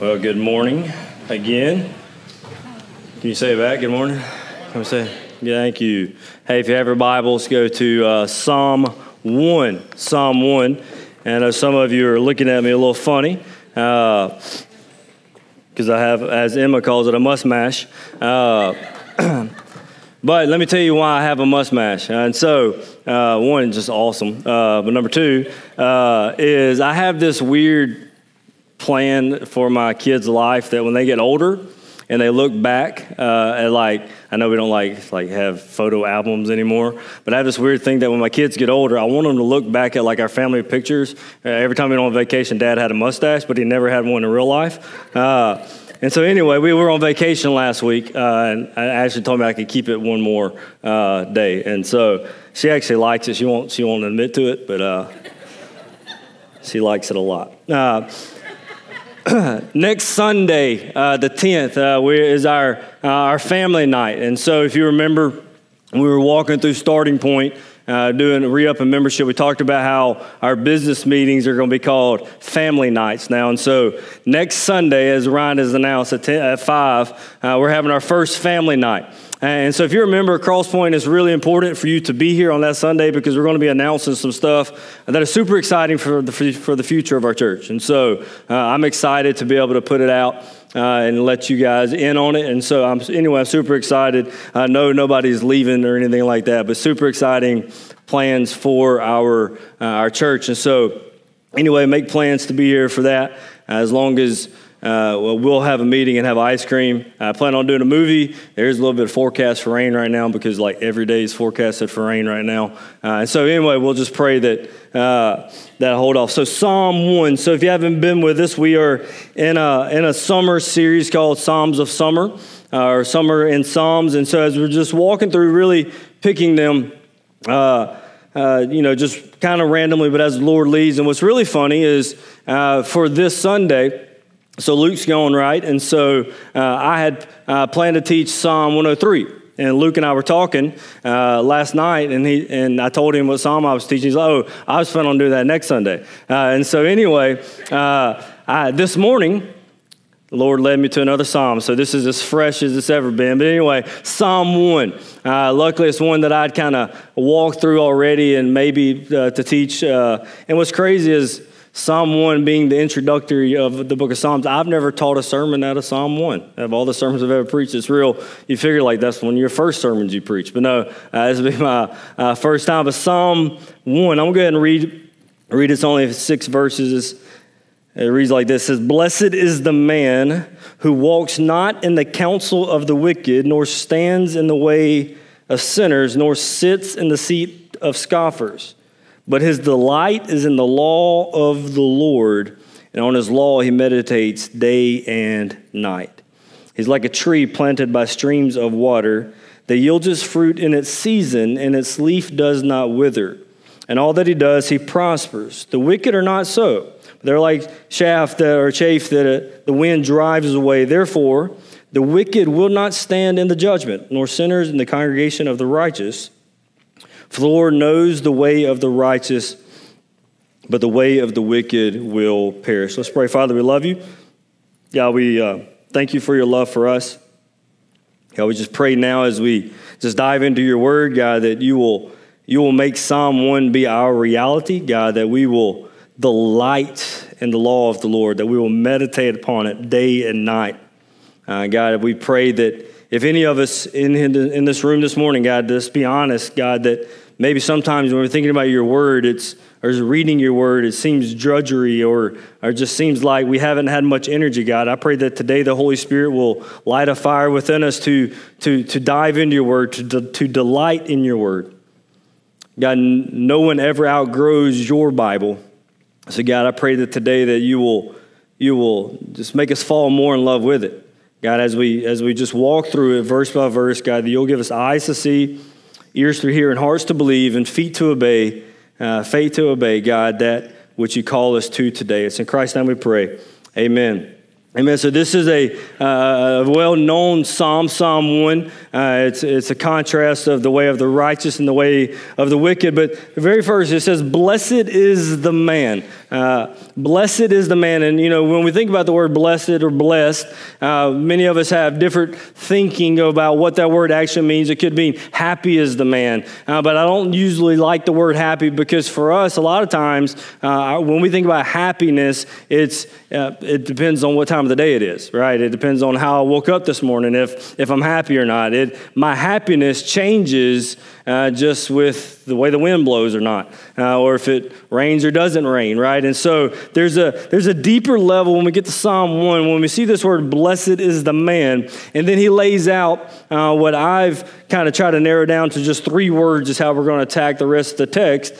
Well, good morning again. Can you say back? Good morning. Can we say? Yeah, thank you. Hey, if you have your Bibles, go to uh, Psalm 1. Psalm 1. And uh, some of you are looking at me a little funny because uh, I have, as Emma calls it, a must mash. Uh, but let me tell you why I have a must mash. And so, uh, one, just awesome. Uh, but number two is I have this weird plan for my kids' life that when they get older and they look back uh, at like I know we don't like like have photo albums anymore, but I have this weird thing that when my kids get older, I want them to look back at like our family pictures. Uh, every time we went on vacation, Dad had a mustache, but he never had one in real life. Uh, and so anyway, we were on vacation last week, uh, and Ashley told me I could keep it one more uh, day, and so she actually likes it. She won't she won't admit to it, but uh, she likes it a lot. next Sunday, uh, the 10th, uh, we, is our, uh, our family night. And so, if you remember, we were walking through Starting Point. Uh, doing re up and membership, we talked about how our business meetings are going to be called family nights now. And so, next Sunday, as Ryan has announced at, 10, at 5, uh, we're having our first family night. And so, if you remember, Crosspoint is really important for you to be here on that Sunday because we're going to be announcing some stuff that is super exciting for the, for the future of our church. And so, uh, I'm excited to be able to put it out. Uh, and let you guys in on it. And so, I'm anyway, I'm super excited. I know nobody's leaving or anything like that, but super exciting plans for our uh, our church. And so, anyway, make plans to be here for that. As long as uh, well, we'll have a meeting and have ice cream. I plan on doing a movie. There's a little bit of forecast for rain right now because like every day is forecasted for rain right now. Uh, and so anyway, we'll just pray that uh, that hold off. So Psalm one. So if you haven't been with us, we are in a in a summer series called Psalms of Summer, uh, or Summer in Psalms. And so as we're just walking through, really picking them. Uh, uh, you know, just kind of randomly, but as the Lord leads. And what's really funny is for this Sunday, so Luke's going right, and so uh, I had uh, planned to teach Psalm 103. And Luke and I were talking uh, last night, and he and I told him what psalm I was teaching. He's like, "Oh, I was planning on doing that next Sunday." Uh, and so anyway, uh, I, this morning, the Lord led me to another psalm. So this is as fresh as it's ever been. But anyway, Psalm 1. Uh, luckily, it's one that I'd kind of walked through already and maybe to teach. And what's crazy is Psalm 1 being the introductory of the book of Psalms, I've never taught a sermon out of Psalm 1. Of all the sermons I've ever preached, it's real. You figure like that's one of your first sermons you preach. But no, uh, this will be my uh, first time. But Psalm 1, I'm going to go ahead and read, read it's only six verses. It reads like this it says, Blessed is the man who walks not in the counsel of the wicked, nor stands in the way of sinners, nor sits in the seat of scoffers. But his delight is in the law of the Lord, and on his law he meditates day and night. He's like a tree planted by streams of water that yields its fruit in its season, and its leaf does not wither. And all that he does, he prospers. The wicked are not so. They're like chaff that, or chaff that uh, the wind drives away. Therefore, the wicked will not stand in the judgment, nor sinners in the congregation of the righteous. For the Lord knows the way of the righteous, but the way of the wicked will perish. Let's pray. Father, we love you. God, we uh, thank you for your love for us. God, we just pray now as we just dive into your word, God, that you will, you will make Psalm 1 be our reality, God, that we will delight in the law of the Lord, that we will meditate upon it day and night. Uh, God, we pray that if any of us in, in this room this morning, God, just be honest, God, that maybe sometimes when we're thinking about your word, it's or reading your word, it seems drudgery or, or just seems like we haven't had much energy, God. I pray that today the Holy Spirit will light a fire within us to, to, to dive into your word, to, to delight in your word. God, no one ever outgrows your Bible. So, God, I pray that today that you will, you will just make us fall more in love with it. God, as we as we just walk through it verse by verse, God, that you'll give us eyes to see, ears to hear, and hearts to believe, and feet to obey, uh, faith to obey, God, that which you call us to today. It's in Christ's name we pray. Amen. Amen. So this is a uh, well-known psalm, Psalm one. Uh, it's it's a contrast of the way of the righteous and the way of the wicked. But the very first, it says, "Blessed is the man." Uh, blessed is the man. And, you know, when we think about the word blessed or blessed, uh, many of us have different thinking about what that word actually means. It could mean happy is the man. Uh, but I don't usually like the word happy because for us, a lot of times, uh, when we think about happiness, it's, it depends on what time of the day it is, right? It depends on how I woke up this morning, if, if I'm happy or not. It, my happiness changes uh, just with the way the wind blows or not, uh, or if it rains or doesn't rain, right? And so there's a, there's a deeper level when we get to Psalm 1, when we see this word, blessed is the man, and then he lays out uh, what I've kind of tried to narrow down to just three words is how we're going to attack the rest of the text.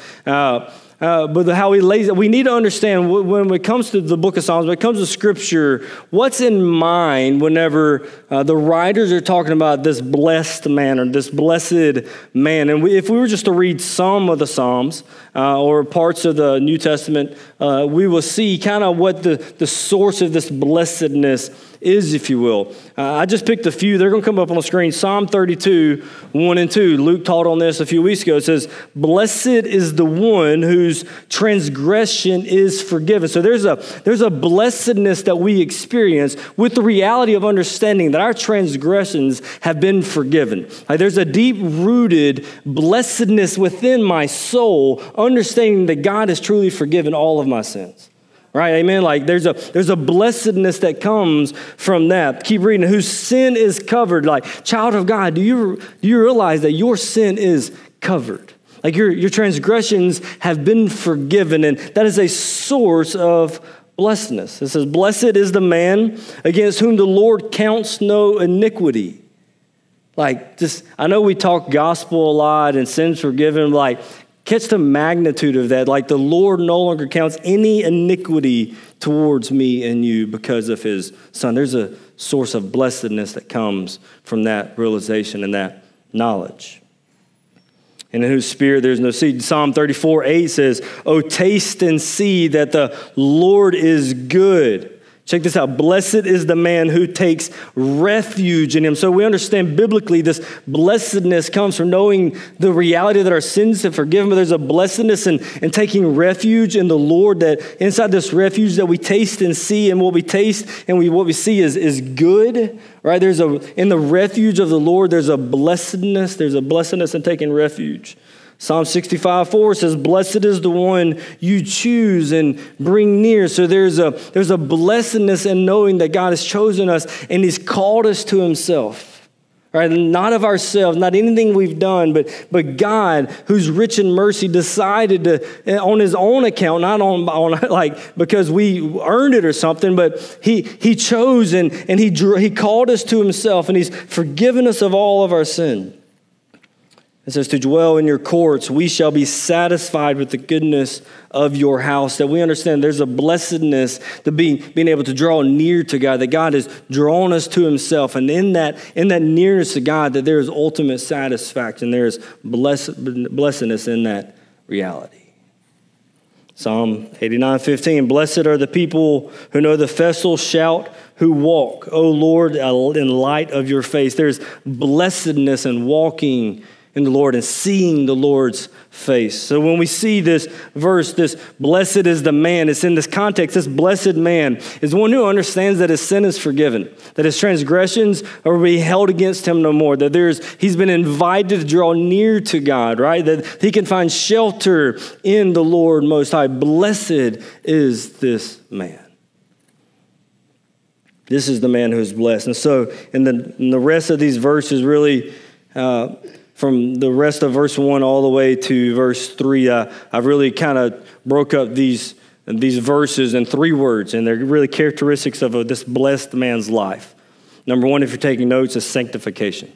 Uh, but how he lays it, we need to understand when it comes to the book of Psalms, when it comes to scripture, what's in mind whenever uh, the writers are talking about this blessed man or this blessed man. And we, if we were just to read some of the Psalms uh, or parts of the New Testament, uh, we will see kind of what the, the source of this blessedness is, if you will. Uh, I just picked a few. They're going to come up on the screen. Psalm 32, 1 and 2. Luke taught on this a few weeks ago. It says, Blessed is the one whose transgression is forgiven. So there's a, there's a blessedness that we experience with the reality of understanding that our transgressions have been forgiven. Like there's a deep rooted blessedness within my soul, understanding that God has truly forgiven all of my sins right amen? Like there's a there's a blessedness that comes from that. Keep reading. Whose sin is covered. Like child of god do you do you realize that your sin is covered? Like your your transgressions have been forgiven and that is a source of blessedness. It says blessed is the man against whom the lord counts no iniquity. Like just i know we talk gospel a lot and sins forgiven like Catch the magnitude of that. Like the Lord no longer counts any iniquity towards me and you because of his son. There's a source of blessedness that comes from that realization and that knowledge. And in whose spirit there's no seed. Psalm 34 8 says, Oh, taste and see that the Lord is good. Check this out. Blessed is the man who takes refuge in him. So we understand biblically this blessedness comes from knowing the reality that our sins have forgiven, but there's a blessedness in, in taking refuge in the Lord that inside this refuge that we taste and see, and what we taste and we, what we see is, is good, right? There's a, in the refuge of the Lord, there's a blessedness. There's a blessedness in taking refuge. Psalm 65 4 says, Blessed is the one you choose and bring near. So there's a, there's a blessedness in knowing that God has chosen us and He's called us to Himself. Right? Not of ourselves, not anything we've done, but, but God, who's rich in mercy, decided to, eh, on his own account, not on, on like because we earned it or something, but he, he chose and, and he, drew, he called us to himself and he's forgiven us of all of our sin. It says, To dwell in your courts, we shall be satisfied with the goodness of your house. That we understand there's a blessedness to being, being able to draw near to God, that God has drawn us to Himself. And in that, in that nearness to God, that there is ultimate satisfaction. There is blessed, blessedness in that reality. Psalm 89 15 Blessed are the people who know the festal shout, who walk, O Lord, in light of your face. There's blessedness in walking in the Lord and seeing the Lord's face. So when we see this verse, this blessed is the man, it's in this context. This blessed man is one who understands that his sin is forgiven, that his transgressions are be held against him no more, that there's he's been invited to draw near to God, right? That he can find shelter in the Lord most high. Blessed is this man. This is the man who's blessed. And so in the, in the rest of these verses really uh, from the rest of verse 1 all the way to verse 3, uh, I've really kind of broke up these, these verses in three words, and they're really characteristics of a, this blessed man's life. Number one, if you're taking notes, is sanctification.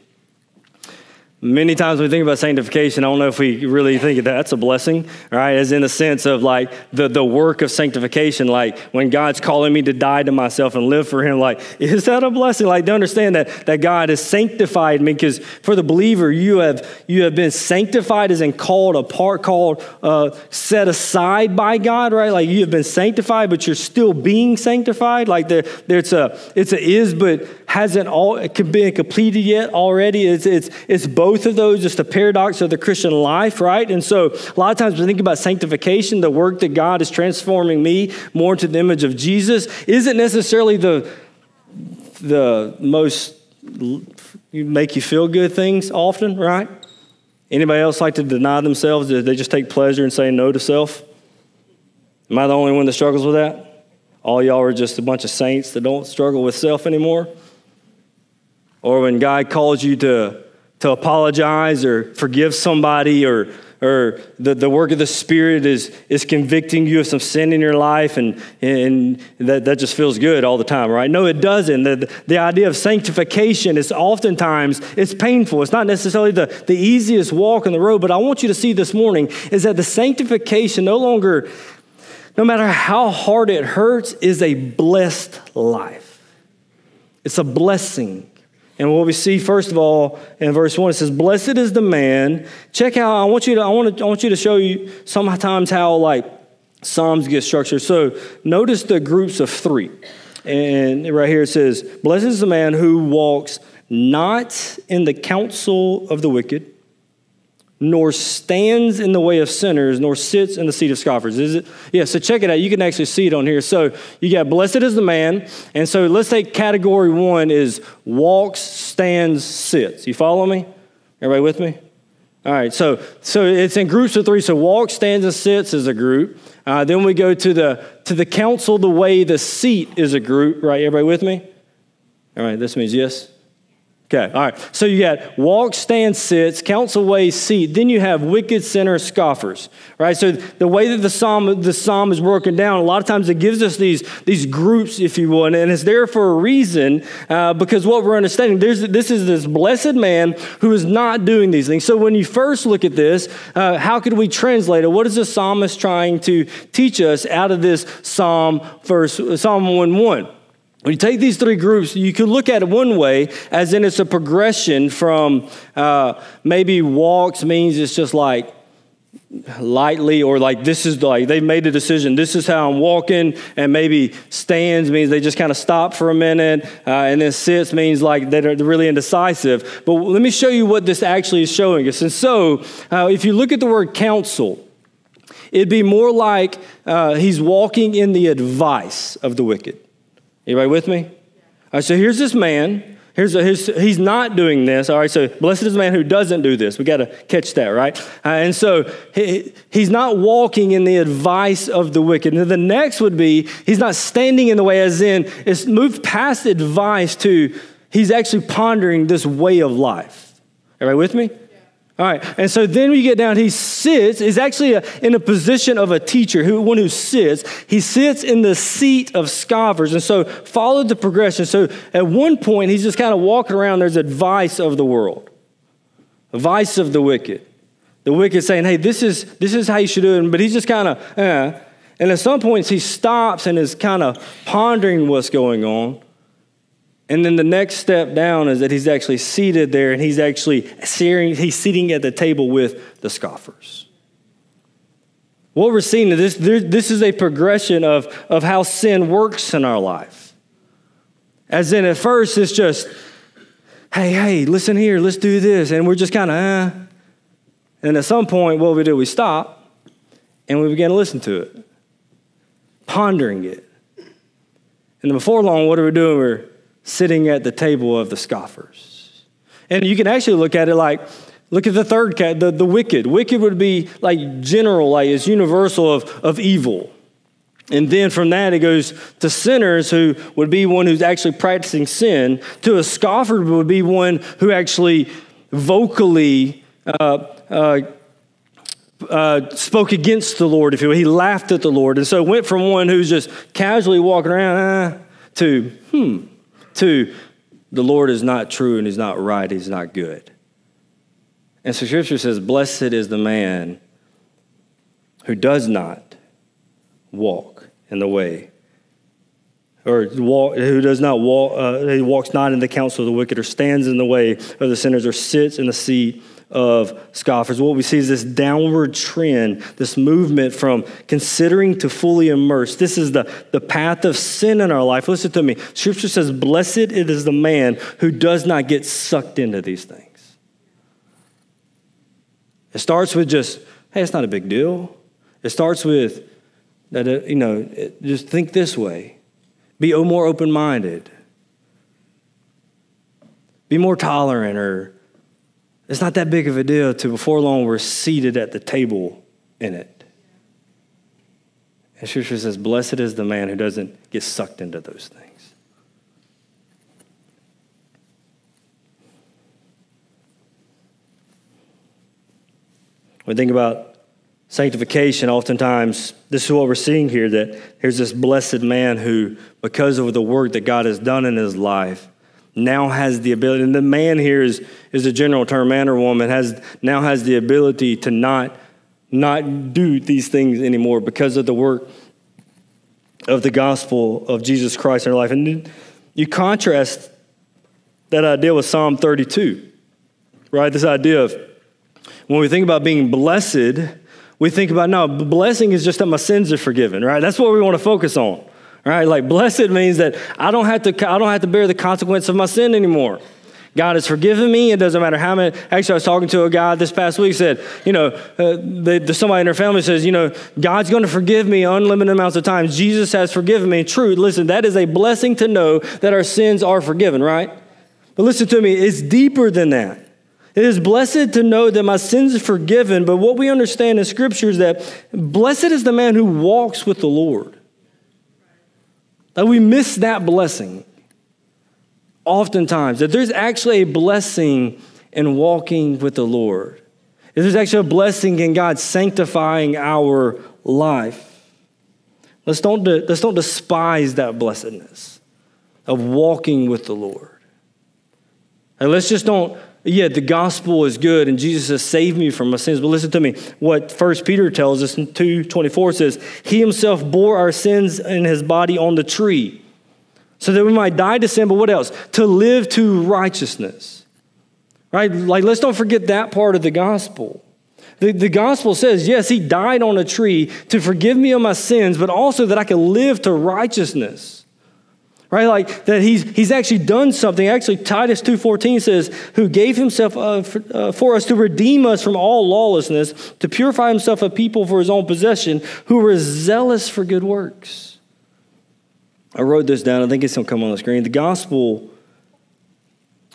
Many times when we think about sanctification, I don't know if we really think that that's a blessing, right? As in the sense of like the, the work of sanctification, like when God's calling me to die to myself and live for Him, like, is that a blessing? Like, to understand that, that God has sanctified me, because for the believer, you have, you have been sanctified as in called apart, called, uh, set aside by God, right? Like you have been sanctified, but you're still being sanctified. Like there, there's a, it's a is, but hasn't all been completed yet already. It's, it's, it's both of those, just a paradox of the Christian life, right? And so a lot of times we think about sanctification, the work that God is transforming me more into the image of Jesus, isn't necessarily the, the most make you feel good things often, right? Anybody else like to deny themselves? Do they just take pleasure in saying no to self? Am I the only one that struggles with that? All y'all are just a bunch of saints that don't struggle with self anymore? Or when God calls you to, to apologize or forgive somebody or, or the, the work of the Spirit is, is convicting you of some sin in your life and, and that, that just feels good all the time, right? No, it doesn't. The, the idea of sanctification is oftentimes, it's painful. It's not necessarily the, the easiest walk in the road, but I want you to see this morning is that the sanctification no longer, no matter how hard it hurts, is a blessed life. It's a blessing. And what we see, first of all, in verse 1, it says, Blessed is the man. Check how I want you to, I want to, I want you to show you sometimes how like Psalms get structured. So notice the groups of three. And right here it says, Blessed is the man who walks not in the counsel of the wicked, nor stands in the way of sinners, nor sits in the seat of scoffers. Is it? Yeah, so check it out. You can actually see it on here. So you got blessed is the man. And so let's say category one is walks, stands, sits. You follow me? Everybody with me? All right, so so it's in groups of three. So walks, stands, and sits is a group. Uh, then we go to the to the council, the way, the seat is a group. Right, everybody with me? All right, this means yes. Okay, all right. So you got walk, stand, sits, counsel, ways, seat. Then you have wicked, sinner, scoffers. Right. So the way that the psalm the psalm is broken down, a lot of times it gives us these these groups, if you will, and, it's there for a reason uh, because what we're understanding there's this is this blessed man who is not doing these things. So when you first look at this, uh, how could we translate it? What is the psalmist trying to teach us out of this psalm verse Psalm one one? When you take these three groups, you could look at it one way, as in it's a progression from uh, maybe walks means it's just like lightly, or like this is like they've made a decision, this is how I'm walking, and maybe stands means they just kind of stop for a minute, uh, and then sits means like they're really indecisive. But let me show you what this actually is showing us. And so, uh, if you look at the word counsel, it'd be more like uh, he's walking in the advice of the wicked. Anybody with me? All right, so here's this man. Here's, a, here's he's not doing this. All right, so blessed is the man who doesn't do this. We got to catch that, right? Uh, and so he, he's not walking in the advice of the wicked. And the next would be he's not standing in the way, as in it's moved past advice to he's actually pondering this way of life. Everybody with me? All right, and so then we get down, he sits, is actually a, in a position of a teacher, who, one who sits. He sits in the seat of scoffers. And so follow the progression. So at one point, he's just kind of walking around, there's advice of the world, advice of the wicked. The wicked saying, hey, this is, this is how you should do it. But he's just kind of, eh. And at some points, he stops and is kind of pondering what's going on. And then the next step down is that he's actually seated there and he's actually searing, he's sitting at the table with the scoffers. What we're seeing is this, this is a progression of, of how sin works in our life. As in, at first, it's just, hey, hey, listen here, let's do this. And we're just kind of, eh. And at some point, what we do, we stop and we begin to listen to it, pondering it. And then before long, what are we doing? We're sitting at the table of the scoffers. And you can actually look at it like, look at the third cat, the, the wicked. Wicked would be like general, like it's universal of, of evil. And then from that, it goes to sinners, who would be one who's actually practicing sin, to a scoffer would be one who actually vocally uh, uh, uh, spoke against the Lord, if you will. He laughed at the Lord. And so it went from one who's just casually walking around uh, to, hmm, Two, the Lord is not true and he's not right, he's not good. And so scripture says, Blessed is the man who does not walk in the way, or walk, who does not walk, uh, he walks not in the counsel of the wicked, or stands in the way of the sinners, or sits in the seat of scoffers. What we see is this downward trend, this movement from considering to fully immersed. This is the, the path of sin in our life. Listen to me. Scripture says, Blessed it is the man who does not get sucked into these things. It starts with just, hey, it's not a big deal. It starts with that, uh, you know, just think this way. Be more open minded. Be more tolerant, or it's not that big of a deal to before long we're seated at the table in it. And Scripture says, Blessed is the man who doesn't get sucked into those things. When we think about sanctification, oftentimes this is what we're seeing here that here's this blessed man who, because of the work that God has done in his life, now has the ability, and the man here is, is a general term, man or woman, has now has the ability to not, not do these things anymore because of the work of the gospel of Jesus Christ in their life. And you contrast that idea with Psalm 32, right? This idea of when we think about being blessed, we think about no, blessing is just that my sins are forgiven, right? That's what we want to focus on. Right? Like blessed means that I don't have to I don't have to bear the consequence of my sin anymore. God has forgiven me. It doesn't matter how many. Actually, I was talking to a guy this past week. Said, you know, uh, the, somebody in their family says, you know, God's going to forgive me unlimited amounts of times. Jesus has forgiven me. True. Listen, that is a blessing to know that our sins are forgiven. Right? But listen to me. It's deeper than that. It is blessed to know that my sins are forgiven. But what we understand in Scripture is that blessed is the man who walks with the Lord. That we miss that blessing oftentimes, that there's actually a blessing in walking with the Lord. That There's actually a blessing in God sanctifying our life. Let's don't, let's don't despise that blessedness of walking with the Lord. And let's just don't yeah, the gospel is good and Jesus has saved me from my sins. But listen to me. What First Peter tells us in 224 says, He himself bore our sins in his body on the tree. So that we might die to sin, but what else? To live to righteousness. Right? Like, let's don't forget that part of the gospel. The, the gospel says, yes, he died on a tree to forgive me of my sins, but also that I can live to righteousness right? Like that he's, he's actually done something. Actually titus 2.14 says who gave himself uh, for, uh, for, us to redeem us from all lawlessness to purify himself a people for his own possession who were zealous for good works. I wrote this down. I think it's going to come on the screen. The gospel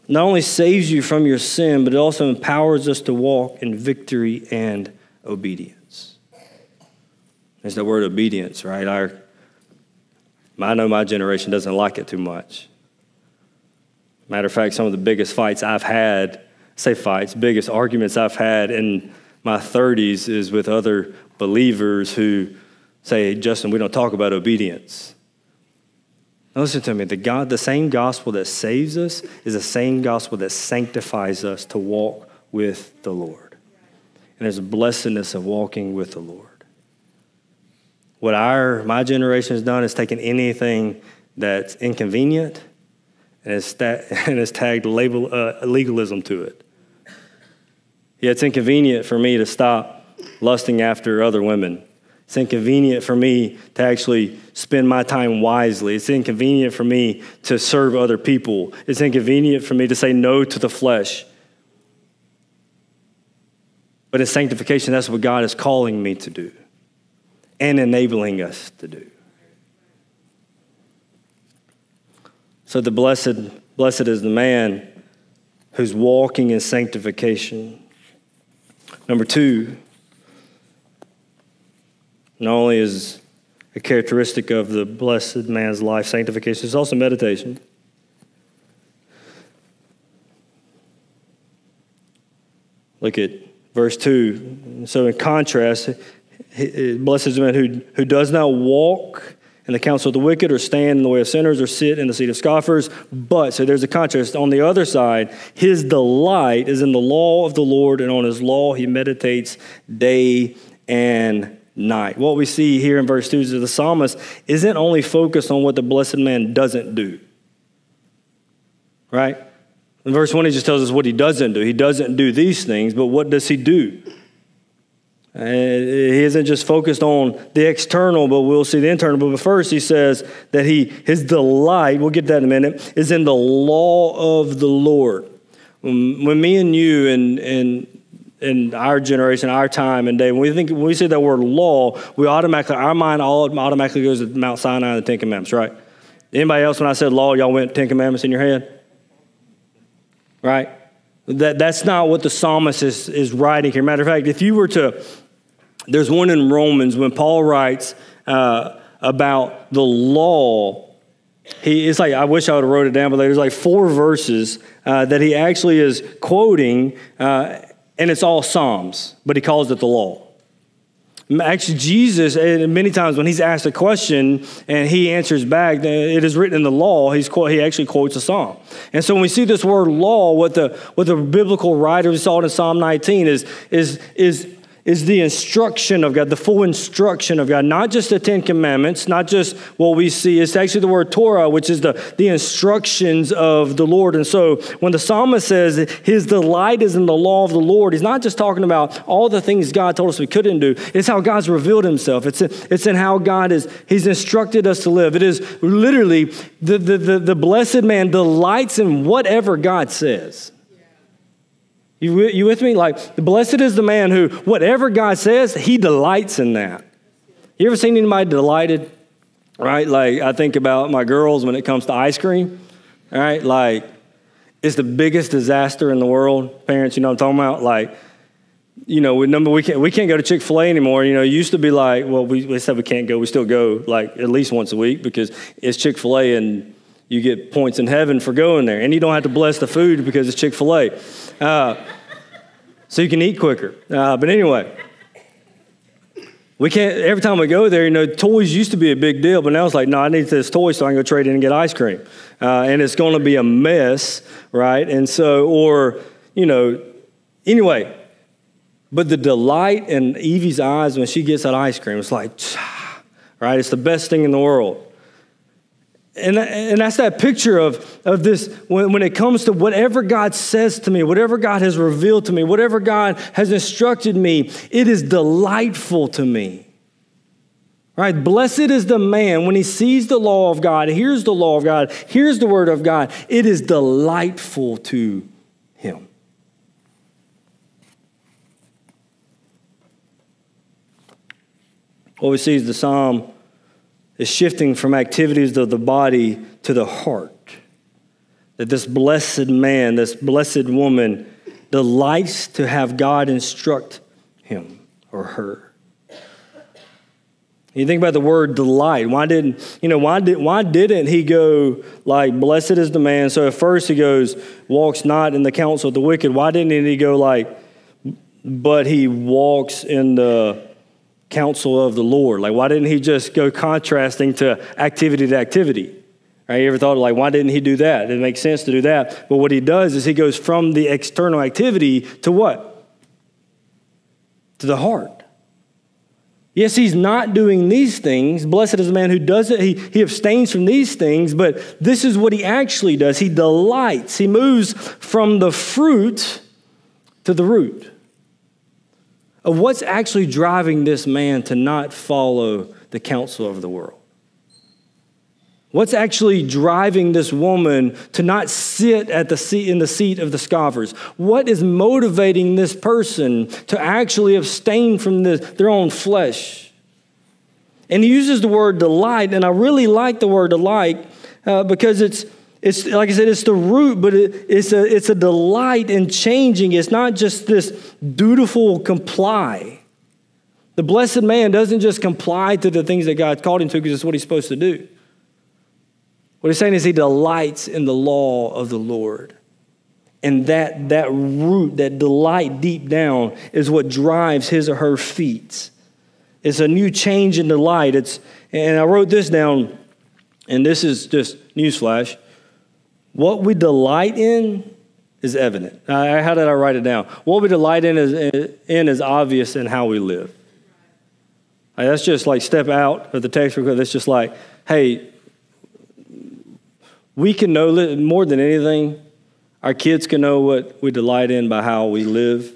not only saves you from your sin but it also empowers us to walk in victory and obedience. There's the word obedience right? Our I know my generation doesn't like it too much. Matter of fact, some of the biggest fights I've had, say fights, biggest arguments I've had in my 30s is with other believers who say, Justin, we don't talk about obedience. Now listen to me. The, God, the same gospel that saves us is the same gospel that sanctifies us to walk with the Lord. And there's a blessedness of walking with the Lord. What our my generation has done is taken anything that's inconvenient and sta- and tagged label, uh, legalism to it. Yeah, it's inconvenient for me to stop lusting after other women. It's inconvenient for me to actually spend my time wisely. It's inconvenient for me to serve other people. It's inconvenient for me to say no to the flesh. But in sanctification, that's what God is calling me to do and enabling us to do. So the blessed, blessed is the man who's walking in sanctification. Number two, not only is a characteristic of the blessed man's life sanctification, it's also meditation. Look at verse 2. So, in contrast, blessed is the man who, who does not walk in the counsel of the wicked, or stand in the way of sinners, or sit in the seat of scoffers. But, so there's a contrast. On the other side, his delight is in the law of the Lord, and on his law he meditates day and night. What we see here in verse 2 is that the psalmist isn't only focused on what the blessed man doesn't do, right? In verse 1, he just tells us what he doesn't do. He doesn't do these things, but what does he do? He isn't just focused on the external, but we'll see the internal. But first, he says that he his delight, we'll get that in a minute, is in the law of the Lord. Um, when me and you and, and in our generation, our time and day, when we think when we say that word law, we automatically our mind all automatically goes to Mount Sinai and the Ten Commandments, right? Anybody else, when I said law, y'all went Ten Commandments in your head? Right? That, that's not what the psalmist is, is writing here. Matter of fact, if you were to, there's one in Romans when Paul writes uh, about the law. He, it's like, I wish I would have wrote it down, but there's like four verses uh, that he actually is quoting, uh, and it's all Psalms, but he calls it the law. Actually, Jesus, many times when he's asked a question and he answers back, it is written in the law, he's, he actually quotes a psalm. And so when we see this word law, what the, what the biblical writers saw in Psalm 19 is, is, is is the instruction of God, the full instruction of God, not just the Ten Commandments, not just what we see. It's actually the word Torah, which is the, the instructions of the Lord. And so when the psalmist says his delight is in the law of the Lord, he's not just talking about all the things God told us we couldn't do. It's how God's revealed himself. It's in, it's in how God is, he's instructed us to live. It is literally the, the, the, the blessed man delights in whatever God says. You, you with me? Like, blessed is the man who, whatever God says, he delights in that. You ever seen anybody delighted? Right? Like, I think about my girls when it comes to ice cream. Right? Like, it's the biggest disaster in the world. Parents, you know what I'm talking about? Like, you know, we, number, we, can't, we can't go to Chick fil A anymore. You know, it used to be like, well, we, we said we can't go. We still go like at least once a week because it's Chick fil A and you get points in heaven for going there. And you don't have to bless the food because it's Chick fil A. Uh, so you can eat quicker. Uh, but anyway, we can't, every time we go there, you know, toys used to be a big deal, but now it's like, no, I need this toy so I can go trade in and get ice cream. Uh, and it's going to be a mess, right? And so, or, you know, anyway, but the delight in Evie's eyes when she gets that ice cream, it's like, right? It's the best thing in the world. And, and that's that picture of, of this when, when it comes to whatever God says to me, whatever God has revealed to me, whatever God has instructed me, it is delightful to me. Right? Blessed is the man when he sees the law of God, hears the law of God, hears the word of God. It is delightful to him. What we see is the psalm is shifting from activities of the body to the heart. That this blessed man, this blessed woman, delights to have God instruct him or her. You think about the word delight. Why didn't, you know, why, did, why didn't he go like, blessed is the man? So at first he goes, walks not in the counsel of the wicked. Why didn't he go like, but he walks in the counsel of the Lord? Like, why didn't he just go contrasting to activity to activity? Right? You ever thought, like, why didn't he do that? It makes sense to do that. But what he does is he goes from the external activity to what? To the heart. Yes, he's not doing these things. Blessed is the man who does it. He, he abstains from these things, but this is what he actually does. He delights. He moves from the fruit to the root of what's actually driving this man to not follow the counsel of the world. What's actually driving this woman to not sit at the seat in the seat of the scoffers? What is motivating this person to actually abstain from this, their own flesh? And he uses the word delight, and I really like the word delight uh, because it's it's like I said, it's the root, but it, it's, a, it's a delight in changing. It's not just this dutiful comply. The blessed man doesn't just comply to the things that God called him to because it's what he's supposed to do. What he's saying is he delights in the law of the Lord. And that, that root, that delight deep down, is what drives his or her feet it's a new change in the light. It's, and I wrote this down, and this is just newsflash. What we delight in is evident. Uh, how did I write it down? What we delight in is, in is obvious in how we live. Like, that's just like step out of the text because that's just like, hey, we can know more than anything. Our kids can know what we delight in by how we live.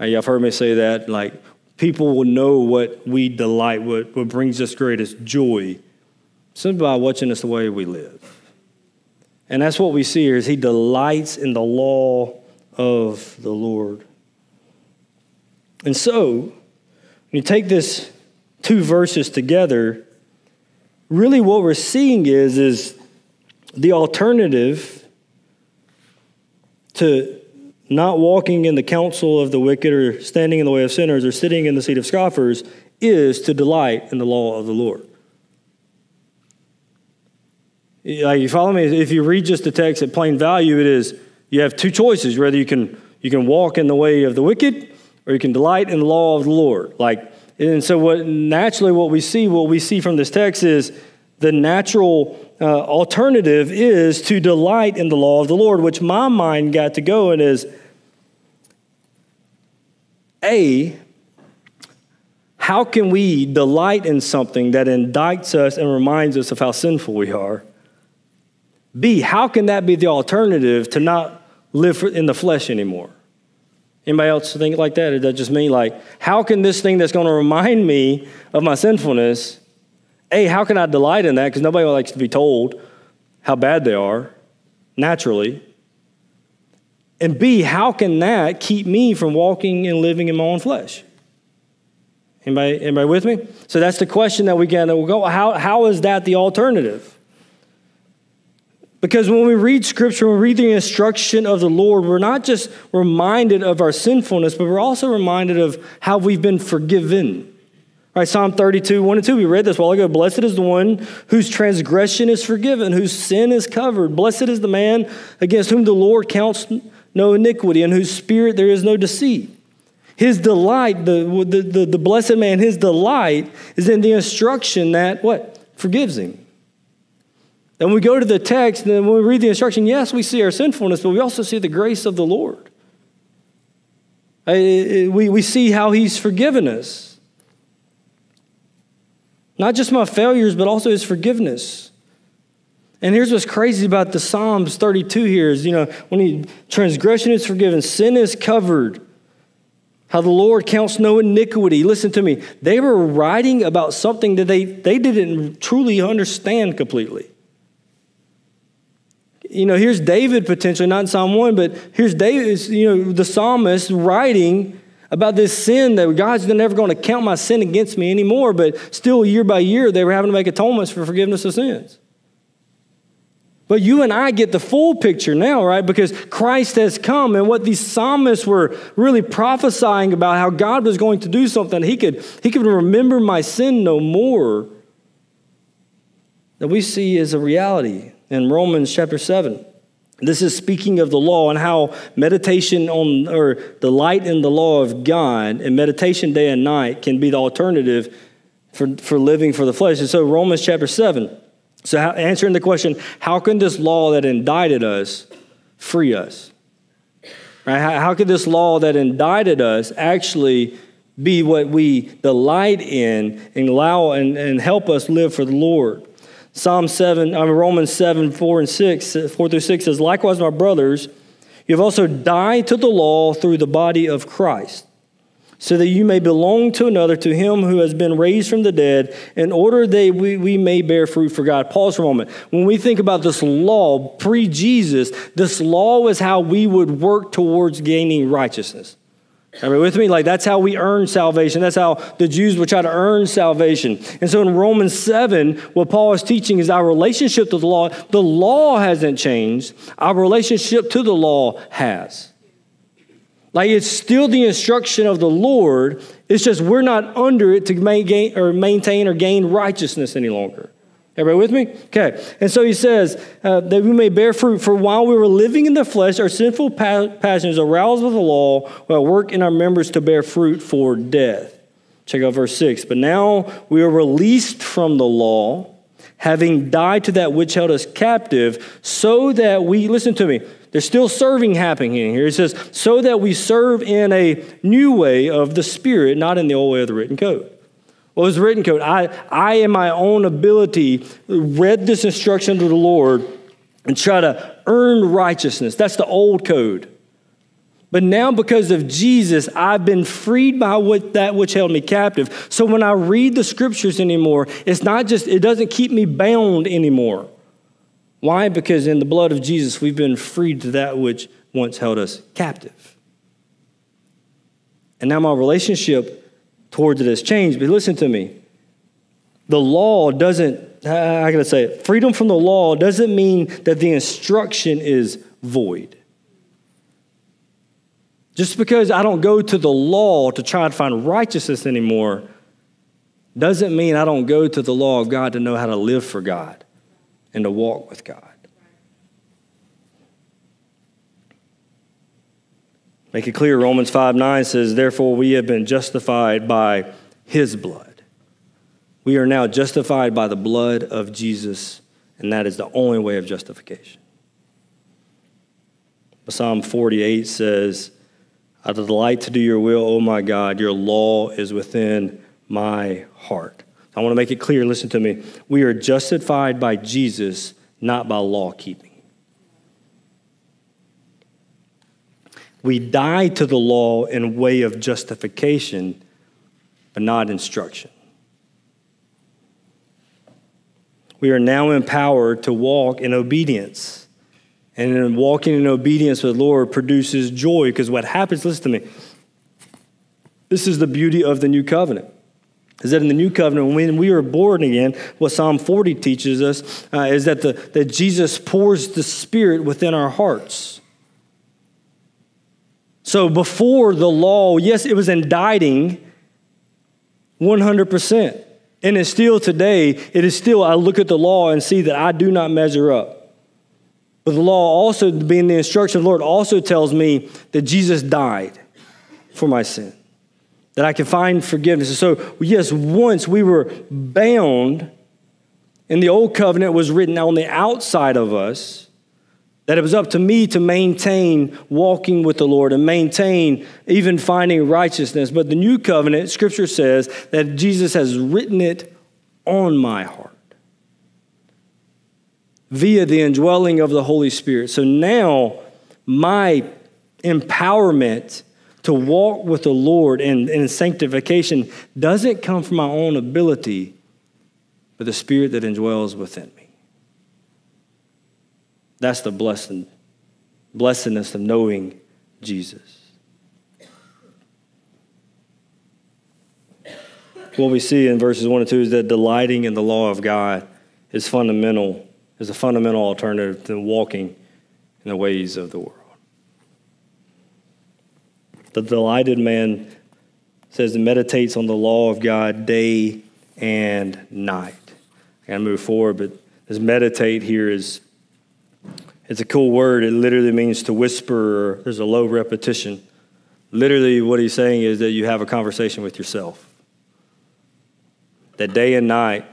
Uh, y'all have heard me say that. Like, people will know what we delight, what, what brings us greatest joy, simply by watching us the way we live. And that's what we see here is he delights in the law of the Lord. And so, when you take this two verses together, really what we're seeing is, is the alternative to not walking in the counsel of the wicked or standing in the way of sinners or sitting in the seat of scoffers is to delight in the law of the Lord. Like you follow me? If you read just the text at plain value, it is you have two choices. Whether you can you can walk in the way of the wicked, or you can delight in the law of the Lord. Like and so what naturally what we see, what we see from this text is the natural uh, alternative is to delight in the law of the Lord, which my mind got to go and is a how can we delight in something that indicts us and reminds us of how sinful we are? B, how can that be the alternative to not live in the flesh anymore? Anybody else think like that? That just mean like, how can this thing that's going to remind me of my sinfulness, A, how can I delight in that? Because nobody likes to be told how bad they are, naturally. And B, how can that keep me from walking and living in my own flesh? Anybody, anybody with me? So that's the question that we got to go. How, how is that the alternative? Because when we read scripture, when we read the instruction of the Lord, we're not just reminded of our sinfulness, but we're also reminded of how we've been forgiven. Right, Psalm 32, 1 and 2, we read this a while ago. Blessed is the one whose transgression is forgiven, whose sin is covered. Blessed is the man against whom the Lord counts no iniquity, and whose spirit there is no deceit. His delight, the, the, the, the blessed man, his delight is in the instruction that what? Forgives him. And we go to the text, and when we read the instruction, yes, we see our sinfulness, but we also see the grace of the Lord. We, we see how He's forgiven us. Not just my failures, but also His forgiveness. And here's what's crazy about the Psalms 32 here is, you know, when he, transgression is forgiven, sin is covered, how the Lord counts no iniquity. Listen to me. They were writing about something that they, they didn't truly understand completely you know, here's David potentially, not in Psalm 1, but here's David, you know, the psalmist writing about this sin that God's never going to count my sin against me anymore, but still year by year they were having to make atonements for forgiveness of sins. But you and I get the full picture now, right? Because Christ has come, and what these psalmists were really prophesying about how God was going to do something, He could, he could remember my sin no more, that we see as a reality in Romans chapter 7. This is speaking of the law and how meditation on, or the light in the law of God and meditation day and night can be the alternative for, for living for the flesh. And so, Romans chapter 7. So, how, answering the question, how can this law that indicted us free us? Right? How, how could this law that indicted us actually be what we delight in and allow and, and help us live for the Lord? Psalm 7, I mean, Romans 7, 4 and 6, 4 through 6 says, Likewise, my brothers, you have also died to the law through the body of Christ, so that you may belong to another, to him who has been raised from the dead, in order that we, we may bear fruit for God. Pause for a moment. When we think about this law pre Jesus, this law is how we would work towards gaining righteousness. Are you with me? Like that's how we earn salvation. That's how the Jews would try to earn salvation. And so in Romans 7, what Paul is teaching is our relationship to the law. The law hasn't changed, our relationship to the law has. Like it's still the instruction of the Lord. It's just we're not under it to or maintain or gain righteousness any longer. Everybody with me? Okay. And so he says uh, that we may bear fruit, for while we were living in the flesh, our sinful pa- passions aroused with the law, while work in our members to bear fruit for death. Check out verse 6. But now we are released from the law, having died to that which held us captive, so that we, listen to me, there's still serving happening here. It says, so that we serve in a new way of the Spirit, not in the old way of the written code. What was written code? I, I, in my own ability, read this instruction to the Lord and try to earn righteousness. That's the old code. But now, because of Jesus, I've been freed by what, that which held me captive. So when I read the scriptures anymore, it's not just, it doesn't keep me bound anymore. Why? Because in the blood of Jesus, we've been freed to that which once held us captive. And now my relationship towards it has changed. But listen to me. The law doesn't, I gotta say it, freedom from the law doesn't mean that the instruction is void. Just because I don't go to the law to try to find righteousness anymore doesn't mean I don't go to the law of God to know how to live for God and to walk with God. Make it clear, Romans 5 9 says, Therefore we have been justified by his blood. We are now justified by the blood of Jesus, and that is the only way of justification. Psalm 48 says, I delight to do your will, O my God. Your law is within my heart. I want to make it clear listen to me. We are justified by Jesus, not by law keeping. We die to the law in way of justification, but not instruction. We are now empowered to walk in obedience. And in walking in obedience with the Lord produces joy because what happens, listen to me, this is the beauty of the new covenant. Is that in the new covenant, when we are born again, what Psalm 40 teaches us uh, is that, the, that Jesus pours the Spirit within our hearts. So before the law, yes, it was indicting 100%. And it's still today, it is still, I look at the law and see that I do not measure up. But the law also, being the instruction of the Lord, also tells me that Jesus died for my sin, that I can find forgiveness. so, yes, once we were bound, and the old covenant was written on the outside of us, that it was up to me to maintain walking with the Lord and maintain even finding righteousness. But the new covenant, scripture says that Jesus has written it on my heart via the indwelling of the Holy Spirit. So now my empowerment to walk with the Lord in, in sanctification doesn't come from my own ability, but the Spirit that indwells within. That's the blessing, blessedness of knowing Jesus. What we see in verses 1 and 2 is that delighting in the law of God is fundamental is a fundamental alternative to walking in the ways of the world. The delighted man says he meditates on the law of God day and night. I gotta move forward, but this meditate here is it's a cool word. It literally means to whisper, or there's a low repetition. Literally, what he's saying is that you have a conversation with yourself. That day and night,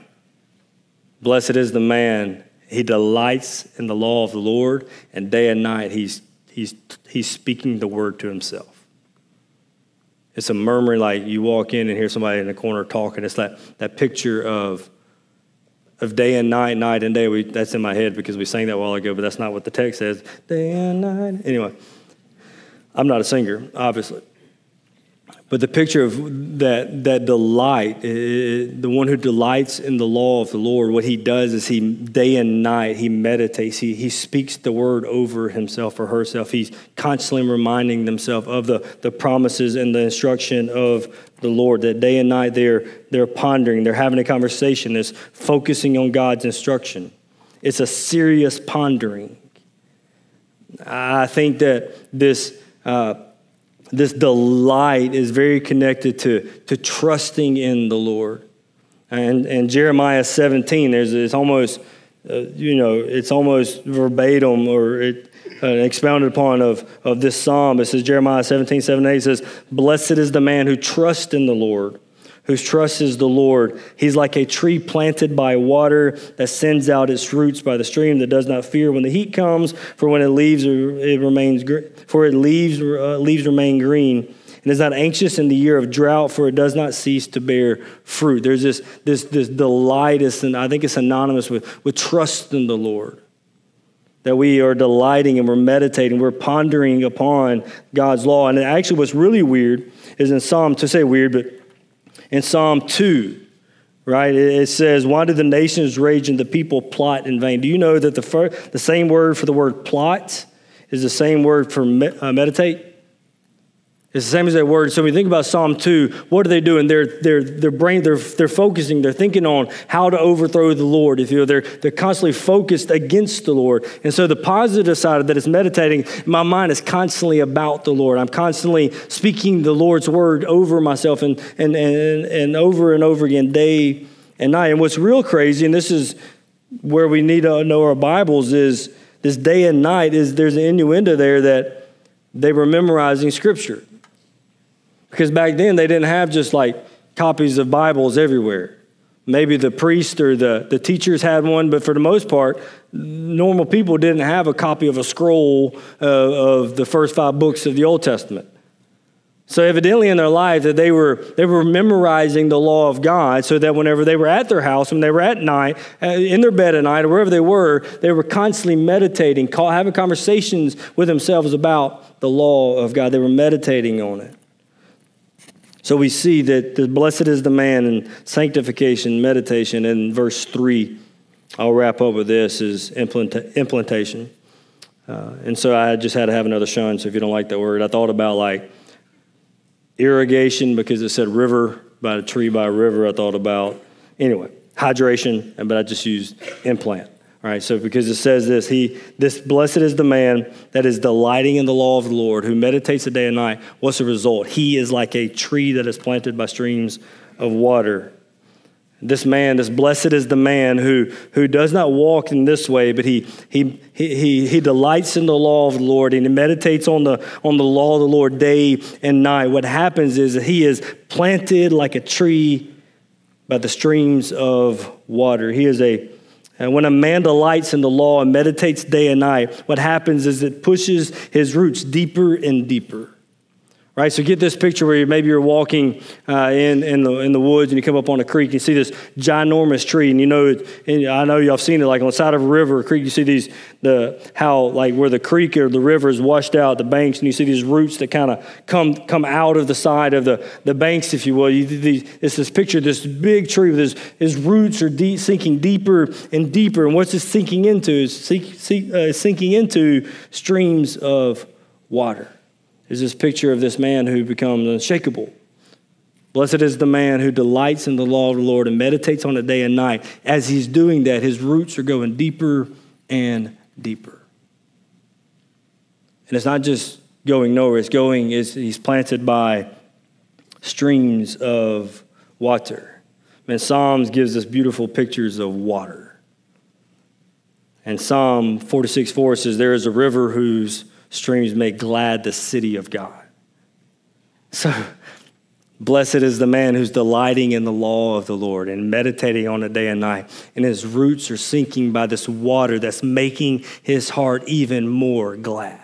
blessed is the man he delights in the law of the Lord, and day and night he's, he's, he's speaking the word to himself. It's a murmuring like you walk in and hear somebody in the corner talking. It's that, that picture of, of day and night, night and day. We, that's in my head because we sang that a while ago, but that's not what the text says. Day and night. Anyway, I'm not a singer, obviously. But the picture of that, that delight, the one who delights in the law of the Lord, what he does is he, day and night, he meditates. He, he speaks the word over himself or herself. He's constantly reminding himself of the, the promises and the instruction of the Lord. That day and night they're, they're pondering, they're having a conversation, that's focusing on God's instruction. It's a serious pondering. I think that this. Uh, this delight is very connected to, to trusting in the Lord. And, and Jeremiah 17, there's it's almost, uh, you know, it's almost verbatim or it, uh, expounded upon of, of this psalm. It says, Jeremiah 17, 7, 8 says, Blessed is the man who trusts in the Lord, whose trust is the Lord. He's like a tree planted by water that sends out its roots by the stream that does not fear when the heat comes, for when it leaves, it remains for it leaves uh, leaves remain green. And is not anxious in the year of drought, for it does not cease to bear fruit. There's this this this delight, and I think it's synonymous with with trust in the Lord. That we are delighting and we're meditating, we're pondering upon God's law. And actually, what's really weird is in Psalm, to say weird, but in Psalm 2, right? It says, Why do the nations rage and the people plot in vain? Do you know that the, first, the same word for the word plot is the same word for me, uh, meditate? It's the same as that word. So when you think about Psalm 2, what are they doing? They're, they're, they're, brain, they're, they're focusing, they're thinking on how to overthrow the Lord. If you know, they're, they're constantly focused against the Lord. And so the positive side of that is meditating. My mind is constantly about the Lord. I'm constantly speaking the Lord's word over myself and, and, and, and over and over again, day and night. And what's real crazy, and this is where we need to know our Bibles, is this day and night is there's an innuendo there that they were memorizing scripture. Because back then they didn't have just like copies of Bibles everywhere. Maybe the priest or the, the teachers had one, but for the most part, normal people didn't have a copy of a scroll uh, of the first five books of the Old Testament. So evidently in their life that they were they were memorizing the law of God so that whenever they were at their house, when they were at night, uh, in their bed at night, or wherever they were, they were constantly meditating, having conversations with themselves about the law of God. They were meditating on it. So we see that the blessed is the man in sanctification, meditation, and verse 3. I'll wrap up with this is implantation. Uh, and so I just had to have another shun. So if you don't like that word, I thought about like irrigation because it said river by a tree by a river. I thought about, anyway, hydration, but I just used implant. All right, so because it says this, he this blessed is the man that is delighting in the law of the Lord, who meditates the day and night. What's the result? He is like a tree that is planted by streams of water. This man, this blessed is the man who, who does not walk in this way, but he, he, he, he delights in the law of the Lord and he meditates on the, on the law of the Lord day and night. What happens is that he is planted like a tree by the streams of water. He is a and when a man delights in the law and meditates day and night, what happens is it pushes his roots deeper and deeper right? So get this picture where maybe you're walking uh, in, in, the, in the woods and you come up on a creek and you see this ginormous tree and you know, and I know y'all seen it like on the side of a river or creek, you see these, the, how like where the creek or the river is washed out the banks and you see these roots that kind of come, come out of the side of the, the banks, if you will. You, these, it's this picture, this big tree with his, roots are deep, sinking deeper and deeper. And what's it sinking into? Is sink, sink, uh, sinking into streams of water is this picture of this man who becomes unshakable. Blessed is the man who delights in the law of the Lord and meditates on it day and night. As he's doing that, his roots are going deeper and deeper. And it's not just going nowhere, it's going, is he's planted by streams of water. And Psalms gives us beautiful pictures of water. And Psalm 46 4 says, There is a river whose streams make glad the city of God. So, blessed is the man who's delighting in the law of the Lord and meditating on it day and night, and his roots are sinking by this water that's making his heart even more glad.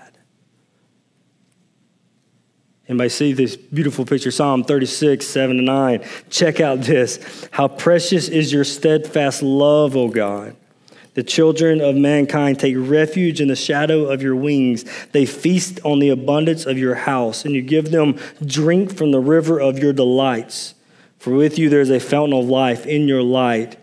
Anybody see this beautiful picture? Psalm 36, 7 to 9. Check out this. How precious is your steadfast love, O God. The children of mankind take refuge in the shadow of your wings. They feast on the abundance of your house, and you give them drink from the river of your delights. For with you there is a fountain of life. In your light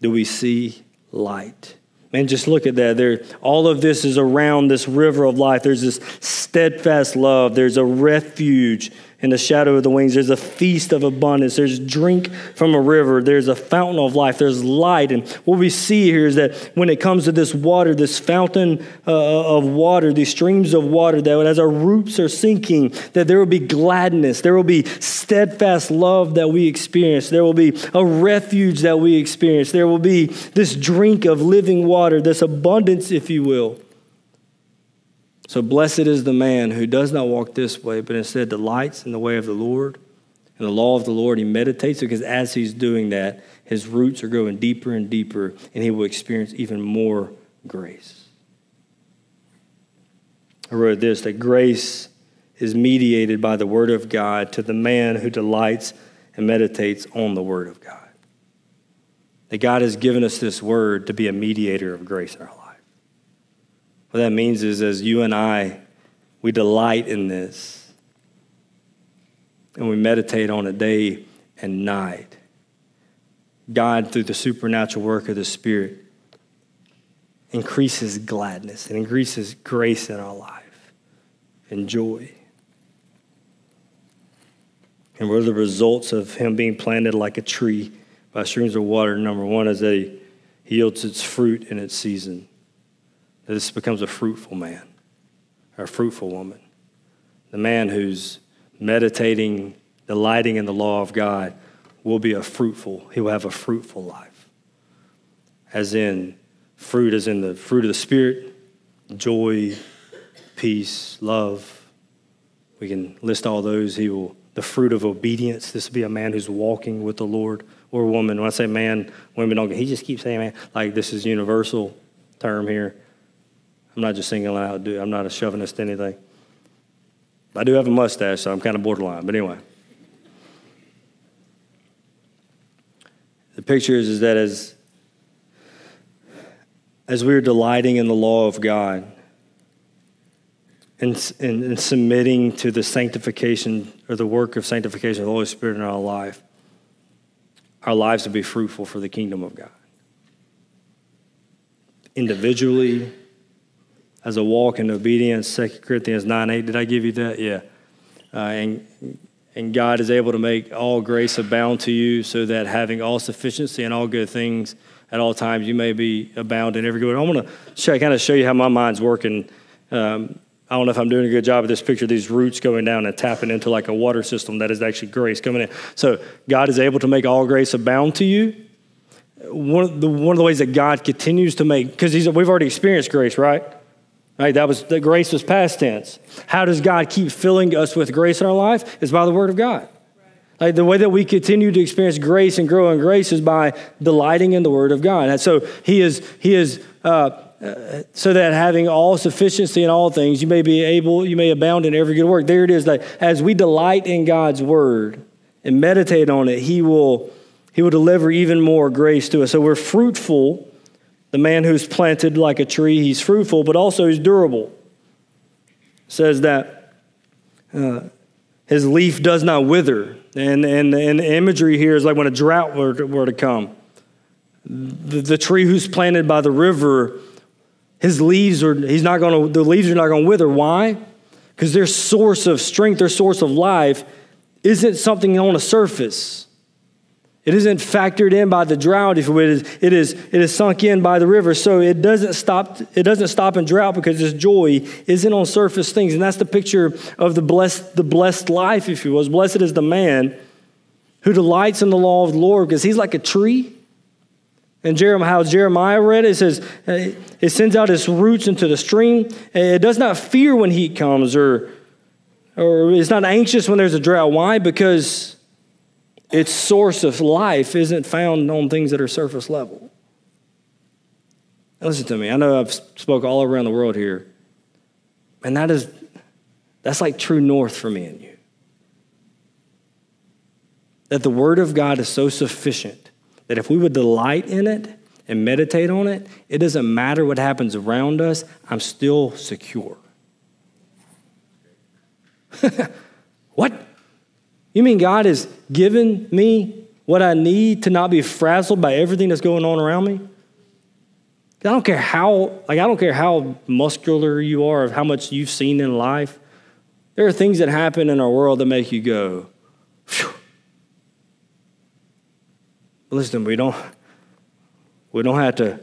do we see light. Man, just look at that. There, all of this is around this river of life. There's this steadfast love. There's a refuge in the shadow of the wings. There's a feast of abundance. There's drink from a river. There's a fountain of life. There's light. And what we see here is that when it comes to this water, this fountain uh, of water, these streams of water, that as our roots are sinking, that there will be gladness. There will be steadfast love that we experience. There will be a refuge that we experience. There will be this drink of living water, this abundance, if you will. So blessed is the man who does not walk this way, but instead delights in the way of the Lord. in the law of the Lord. He meditates because as he's doing that, his roots are growing deeper and deeper, and he will experience even more grace. I wrote this that grace is mediated by the Word of God to the man who delights and meditates on the Word of God. That God has given us this Word to be a mediator of grace in our life. What that means is, as you and I, we delight in this and we meditate on it day and night. God, through the supernatural work of the Spirit, increases gladness and increases grace in our life and joy. And are the results of Him being planted like a tree by streams of water? Number one is that He yields its fruit in its season. That this becomes a fruitful man or a fruitful woman. The man who's meditating, delighting in the law of God will be a fruitful, he will have a fruitful life. As in, fruit as in the fruit of the Spirit, joy, peace, love. We can list all those. He will, the fruit of obedience. This will be a man who's walking with the Lord or woman. When I say man, women don't, he just keeps saying man. Like this is universal term here. I'm not just singling out, I'm not a chauvinist anything. I do have a mustache, so I'm kind of borderline. But anyway. The picture is, is that as, as we are delighting in the law of God and, and, and submitting to the sanctification or the work of sanctification of the Holy Spirit in our life, our lives will be fruitful for the kingdom of God. Individually, as a walk in obedience, 2 Corinthians 9 8. Did I give you that? Yeah. Uh, and, and God is able to make all grace abound to you, so that having all sufficiency and all good things at all times, you may be abound in every good. I want to kind of show you how my mind's working. Um, I don't know if I'm doing a good job of this picture, these roots going down and tapping into like a water system that is actually grace coming in. So God is able to make all grace abound to you. One of the, one of the ways that God continues to make, because we've already experienced grace, right? Right, that was the grace was past tense. How does God keep filling us with grace in our life? It's by the Word of God. Like the way that we continue to experience grace and grow in grace is by delighting in the Word of God. And so He is He is uh, uh, so that having all sufficiency in all things, you may be able, you may abound in every good work. There it is. That as we delight in God's Word and meditate on it, He will He will deliver even more grace to us. So we're fruitful the man who's planted like a tree, he's fruitful, but also he's durable. It says that uh, his leaf does not wither. And, and, and the imagery here is like when a drought were to, were to come. The, the tree who's planted by the river, his leaves are, he's not going to, the leaves are not going to wither. Why? Because their source of strength, their source of life, isn't something on a surface. It isn't factored in by the drought, if it is, it is, it is sunk in by the river. So it doesn't stop, it doesn't stop in drought because this joy isn't on surface things. And that's the picture of the blessed, the blessed life, if you will. Blessed is the man who delights in the law of the Lord, because he's like a tree. And Jeremiah, how Jeremiah read it, it says, uh, it sends out its roots into the stream. Uh, it does not fear when heat comes, or, or it's not anxious when there's a drought. Why? Because its source of life isn't found on things that are surface level. listen to me. I know I've spoke all around the world here, and that is that's like true north for me and you. That the Word of God is so sufficient that if we would delight in it and meditate on it, it doesn't matter what happens around us, I'm still secure. what? You mean God has given me what I need to not be frazzled by everything that's going on around me? I don't care how, like, I don't care how muscular you are, of how much you've seen in life. There are things that happen in our world that make you go, Phew. Listen, we don't, we don't have to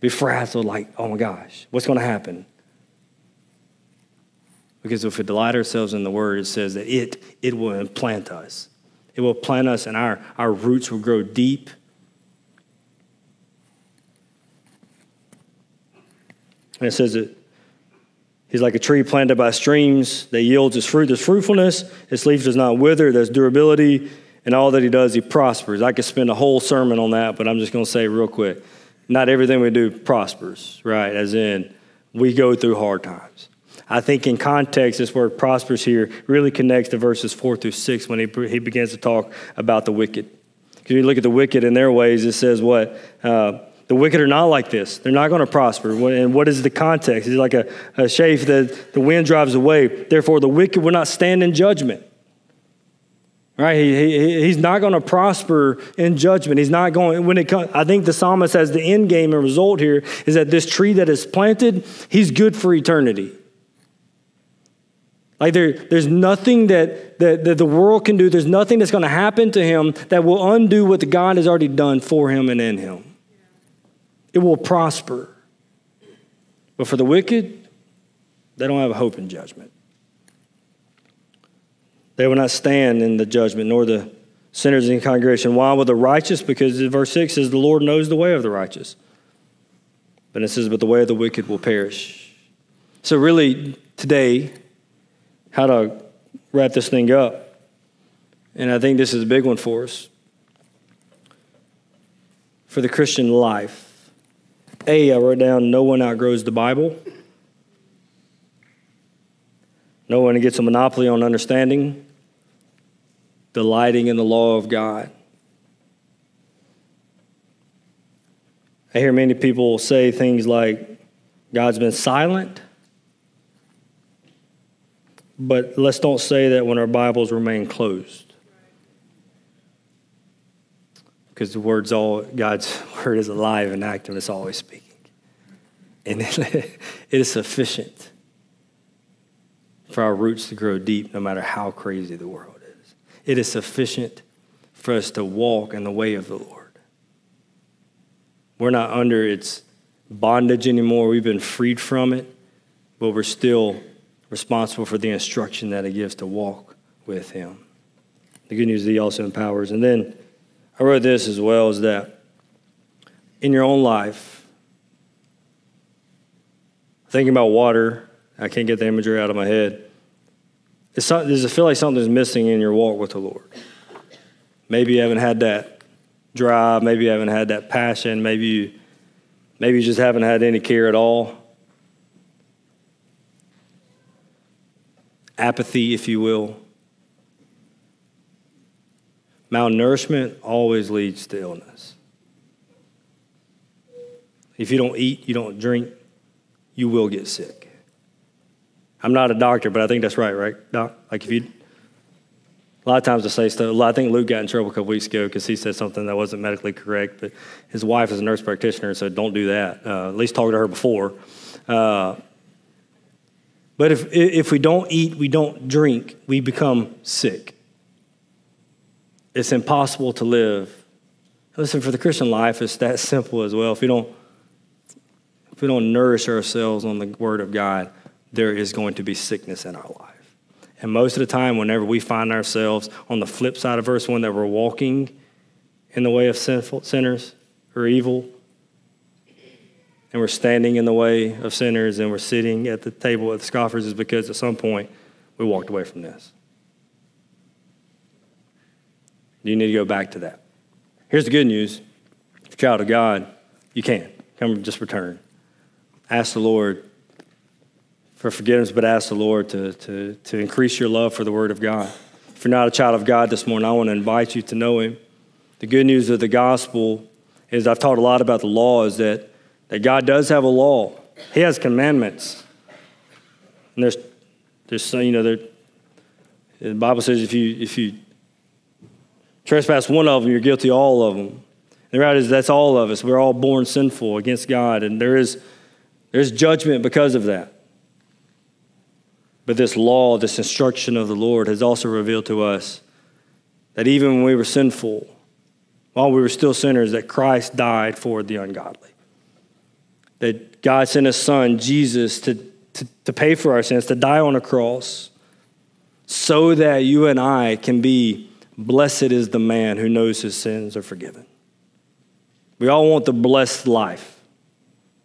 be frazzled like, oh my gosh, what's going to happen? Because if we delight ourselves in the word, it says that it, it will implant us. It will plant us and our, our roots will grow deep. And it says that He's like a tree planted by streams that yields its fruit. There's fruitfulness, its leaf does not wither, there's durability, and all that he does, he prospers. I could spend a whole sermon on that, but I'm just going to say real quick. Not everything we do prospers, right? As in, we go through hard times. I think in context, this word prospers here really connects to verses four through six when he, he begins to talk about the wicked. Because you look at the wicked in their ways, it says what? Uh, the wicked are not like this. They're not going to prosper. And what is the context? It's like a, a sheaf that the wind drives away. Therefore, the wicked will not stand in judgment. Right? He, he, he's not going to prosper in judgment. He's not going, when it comes, I think the psalmist has the end game and result here is that this tree that is planted, he's good for eternity. Like there, there's nothing that, that, that the world can do, there's nothing that's going to happen to him that will undo what God has already done for him and in him. It will prosper. But for the wicked, they don't have hope in judgment. They will not stand in the judgment, nor the sinners in the congregation. Why will the righteous? Because verse 6 says, The Lord knows the way of the righteous. But it says, But the way of the wicked will perish. So, really, today, how to wrap this thing up, and I think this is a big one for us. For the Christian life, A, I wrote down, no one outgrows the Bible. No one gets a monopoly on understanding, delighting in the law of God. I hear many people say things like, God's been silent. But let's don't say that when our Bibles remain closed. Because the word's all, God's word is alive and active, it's always speaking. And it is sufficient for our roots to grow deep no matter how crazy the world is. It is sufficient for us to walk in the way of the Lord. We're not under its bondage anymore. We've been freed from it, but we're still responsible for the instruction that it gives to walk with Him. The good news is He also empowers. And then I wrote this as well is that in your own life, thinking about water, I can't get the imagery out of my head. It's not, does it feel like something's missing in your walk with the Lord? Maybe you haven't had that drive. Maybe you haven't had that passion. Maybe you, maybe you just haven't had any care at all. Apathy, if you will. Malnourishment always leads to illness. If you don't eat, you don't drink, you will get sick. I'm not a doctor, but I think that's right, right, Doc? Like if you, a lot of times I say stuff. I think Luke got in trouble a couple weeks ago because he said something that wasn't medically correct. But his wife is a nurse practitioner, so don't do that. Uh, at least talk to her before. Uh, but if if we don't eat, we don't drink, we become sick. It's impossible to live. Listen, for the Christian life, it's that simple as well. If we don't if we don't nourish ourselves on the Word of God, there is going to be sickness in our life. And most of the time, whenever we find ourselves on the flip side of verse 1 that we're walking in the way of sinful sinners or evil, and we're standing in the way of sinners and we're sitting at the table with scoffers, is because at some point we walked away from this. You need to go back to that. Here's the good news. If child of God, you can. Come just return. Ask the Lord for forgiveness, but ask the Lord to, to, to increase your love for the Word of God. If you're not a child of God this morning, I want to invite you to know Him. The good news of the gospel is I've taught a lot about the law, is that, that God does have a law. He has commandments. And there's, there's you know, there, the Bible says if you, if you trespass one of them, you're guilty of all of them. The reality is that's all of us. We're all born sinful against God, and there is there's judgment because of that. But this law, this instruction of the Lord, has also revealed to us that even when we were sinful, while we were still sinners, that Christ died for the ungodly. That God sent his son, Jesus, to, to, to pay for our sins, to die on a cross, so that you and I can be blessed is the man who knows his sins are forgiven. We all want the blessed life.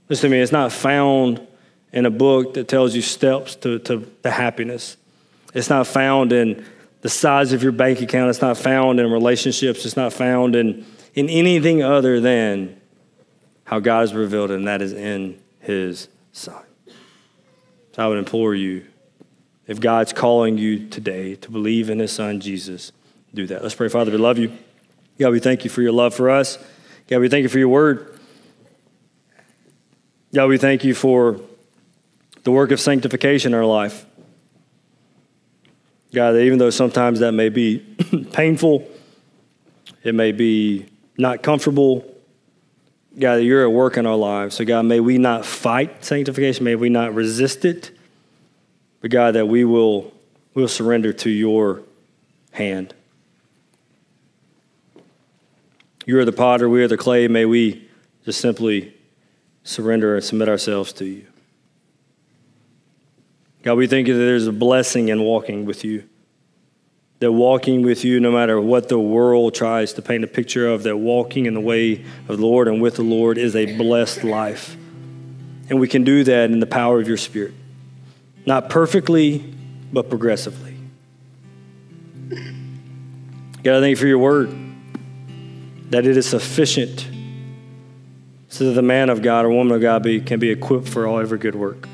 Listen to me, it's not found in a book that tells you steps to, to, to happiness. It's not found in the size of your bank account. It's not found in relationships. It's not found in, in anything other than how God has revealed and that is in His Son. So I would implore you, if God's calling you today to believe in His Son, Jesus, do that. Let's pray, Father, we love you. God, we thank you for your love for us. God, we thank you for your word. God, we thank you for the work of sanctification in our life. God, even though sometimes that may be painful, it may be not comfortable, God, that you're at work in our lives. So, God, may we not fight sanctification, may we not resist it, but God, that we will we'll surrender to your hand. You are the potter, we are the clay. May we just simply surrender and submit ourselves to you. God, we thank you that there's a blessing in walking with you. That walking with you, no matter what the world tries to paint a picture of, that walking in the way of the Lord and with the Lord is a blessed life. And we can do that in the power of your Spirit. Not perfectly, but progressively. God, I thank you for your word, that it is sufficient so that the man of God or woman of God be, can be equipped for all every good work.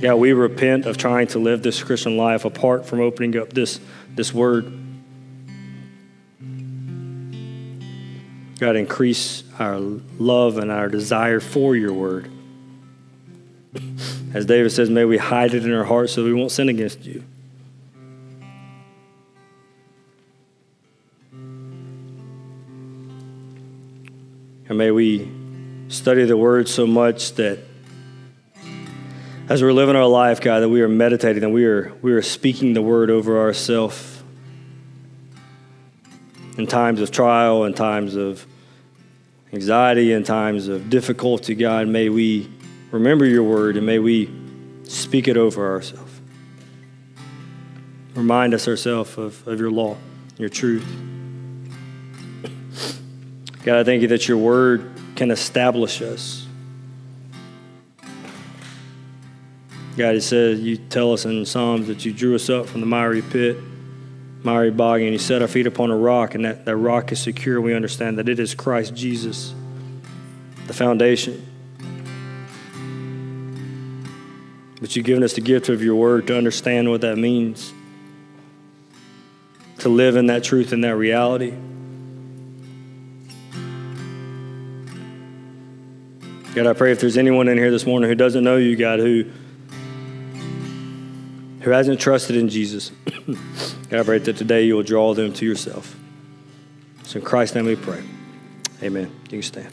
Yeah, we repent of trying to live this Christian life apart from opening up this, this word. God, increase our love and our desire for your word. As David says, may we hide it in our hearts so we won't sin against you. And may we study the word so much that as we're living our life, God, that we are meditating and we are, we are speaking the word over ourselves in times of trial, in times of anxiety, in times of difficulty, God, may we remember your word and may we speak it over ourselves. Remind us ourselves of, of your law, your truth. God, I thank you that your word can establish us. God, it says, you tell us in Psalms that you drew us up from the miry pit, miry bog, and you set our feet upon a rock, and that, that rock is secure. We understand that it is Christ Jesus, the foundation. But you've given us the gift of your word to understand what that means, to live in that truth and that reality. God, I pray if there's anyone in here this morning who doesn't know you, God, who who hasn't trusted in Jesus, God, I pray that today you will draw them to yourself. So in Christ's name we pray. Amen. You can stand.